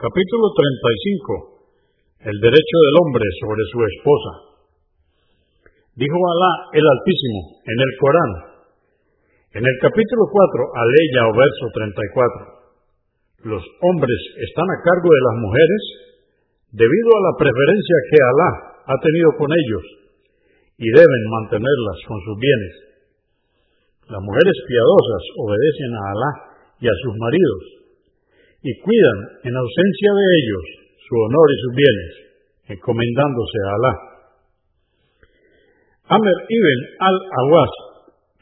Capítulo 35. El derecho del hombre sobre su esposa. Dijo Alá el Altísimo en el Corán, en el capítulo 4, aleya o verso 34. Los hombres están a cargo de las mujeres debido a la preferencia que Alá ha tenido con ellos y deben mantenerlas con sus bienes. Las mujeres piadosas obedecen a Alá y a sus maridos y cuidan en ausencia de ellos su honor y sus bienes, encomendándose a Alá. Amr ibn al-Awas,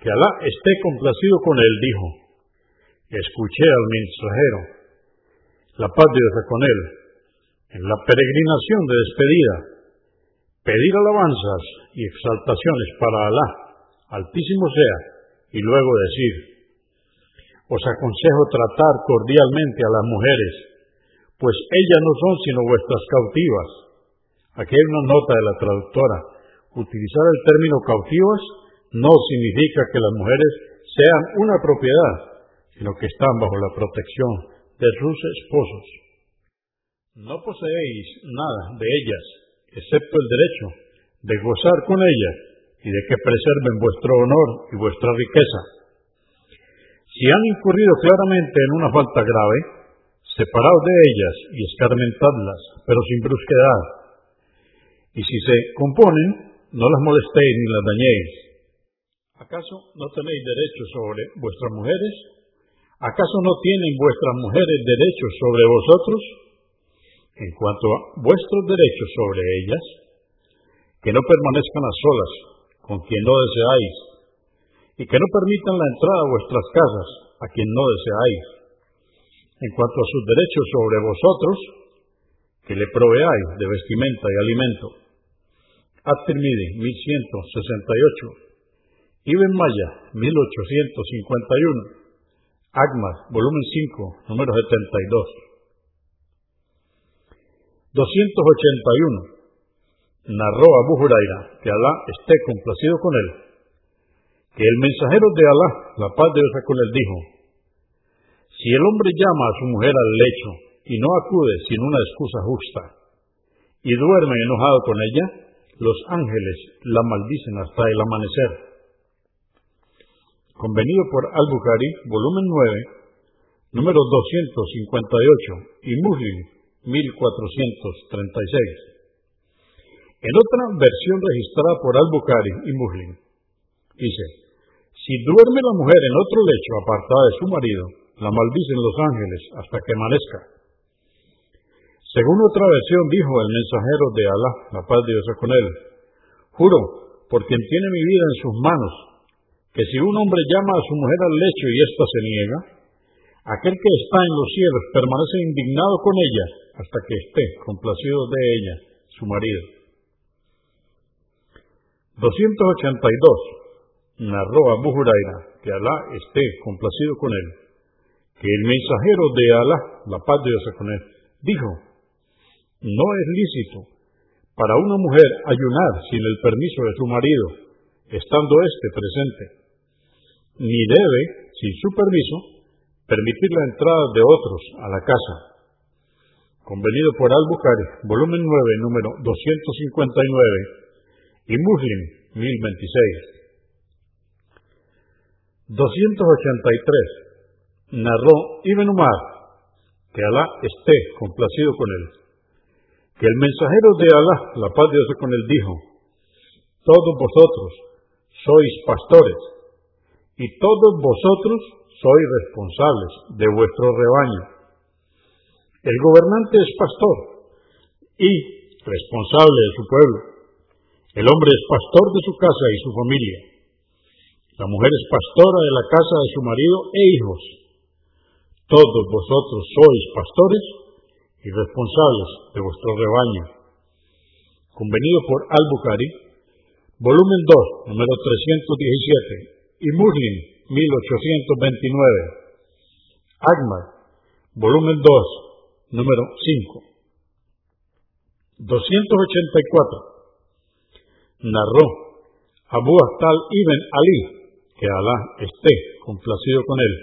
que Alá esté complacido con él, dijo, escuché al mensajero, la paz de Dios con él, en la peregrinación de despedida, pedir alabanzas y exaltaciones para Alá, altísimo sea, y luego decir, os aconsejo tratar cordialmente a las mujeres, pues ellas no son sino vuestras cautivas. Aquí hay una nota de la traductora. Utilizar el término cautivas no significa que las mujeres sean una propiedad, sino que están bajo la protección de sus esposos. No poseéis nada de ellas, excepto el derecho de gozar con ellas y de que preserven vuestro honor y vuestra riqueza. Si han incurrido claramente en una falta grave, separaos de ellas y escarmentadlas, pero sin brusquedad. Y si se componen, no las molestéis ni las dañéis. ¿Acaso no tenéis derecho sobre vuestras mujeres? ¿Acaso no tienen vuestras mujeres derechos sobre vosotros? En cuanto a vuestros derechos sobre ellas, que no permanezcan a solas con quien no deseáis, y que no permitan la entrada a vuestras casas a quien no deseáis. En cuanto a sus derechos sobre vosotros, que le proveáis de vestimenta y alimento. At-Tirmidhi, 1168. Ibn Maya, 1851. Agmas, volumen 5, número 72. 281. Narró Abu Huraira, que Alá esté complacido con él, el mensajero de Alá, la paz de Dios con él, dijo, si el hombre llama a su mujer al lecho y no acude sin una excusa justa, y duerme enojado con ella, los ángeles la maldicen hasta el amanecer. Convenido por Al-Bukhari, volumen 9, número 258, y Muslim, 1436. En otra versión registrada por Al-Bukhari y Muslim, dice, si duerme la mujer en otro lecho apartada de su marido, la maldicen los ángeles hasta que amanezca. Según otra versión dijo el mensajero de Alá, la paz de Dios con él, juro por quien tiene mi vida en sus manos, que si un hombre llama a su mujer al lecho y ésta se niega, aquel que está en los cielos permanece indignado con ella hasta que esté complacido de ella, su marido. 282. Narró Abu Huraira, que Alá esté complacido con él, que el mensajero de Alá, la paz de Dios con él, dijo, no es lícito para una mujer ayunar sin el permiso de su marido, estando éste presente, ni debe, sin su permiso, permitir la entrada de otros a la casa. Convenido por Al-Bukhari, volumen 9, número 259, y Muslim, 1026. 283. Narró Ibn Umar, que Alá esté complacido con él, que el mensajero de Alá, la paz de con él, dijo, todos vosotros sois pastores, y todos vosotros sois responsables de vuestro rebaño. El gobernante es pastor y responsable de su pueblo. El hombre es pastor de su casa y su familia. La mujer es pastora de la casa de su marido e hijos. Todos vosotros sois pastores y responsables de vuestro rebaño. Convenido por Al-Bukhari, volumen 2, número 317, y Muslim, 1829. Agmar, volumen 2, número 5. 284. Narró Abu Astal ibn Ali, que Alá esté complacido con él,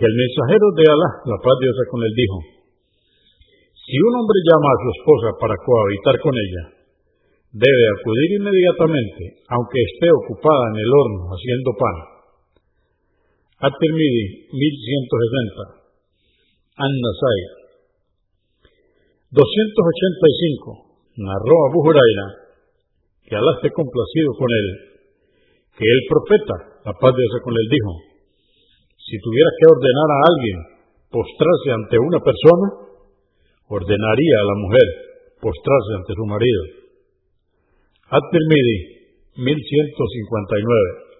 que el mensajero de Alá, la paz de Dios con él, dijo, Si un hombre llama a su esposa para cohabitar con ella, debe acudir inmediatamente, aunque esté ocupada en el horno haciendo pan. At-Tirmidhi 1160 An-Nasai. 285 narró Abu Huraira que Alá esté complacido con él, que el profeta, la paz de con él, dijo, si tuviera que ordenar a alguien postrarse ante una persona, ordenaría a la mujer postrarse ante su marido. At-Tirmidhi, 1159.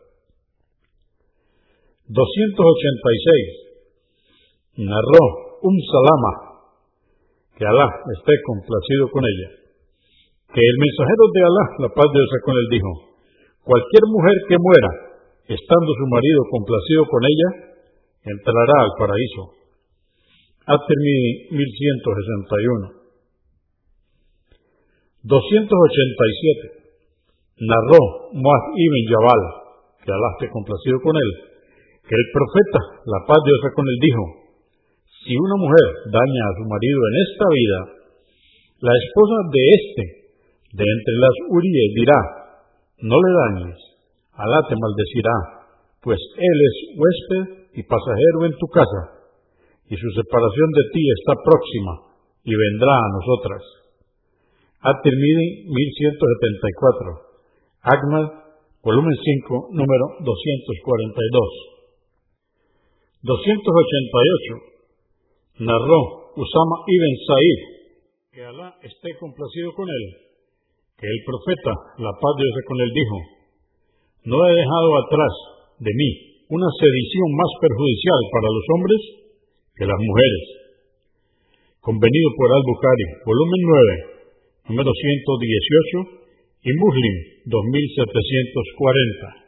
286. Narró un salama, que Alá esté complacido con ella, que el mensajero de Alá, la paz de Dios con él, dijo, cualquier mujer que muera, estando su marido complacido con ella, entrará al paraíso. At-Tirmidhi 1161. 287. Narró Muaz ibn Jabal, que Alá esté complacido con él, que el profeta, la paz de Dios con él, dijo, si una mujer daña a su marido en esta vida, la esposa de éste, de entre las Urias, dirá, no le dañes, Alá te maldecirá, pues él es huésped y pasajero en tu casa, y su separación de ti está próxima, y vendrá a nosotras. At-Tirmidhi 1174. Ahmad, volumen 5, número 242. 288. Narró Usama ibn Sa'id, que Alá esté complacido con él, que el profeta, la paz de Dios con él, dijo, no he dejado atrás de mí una sedición más perjudicial para los hombres que las mujeres. Convenido por Al-Bukhari, volumen 9, número 118, y Muslim 2740.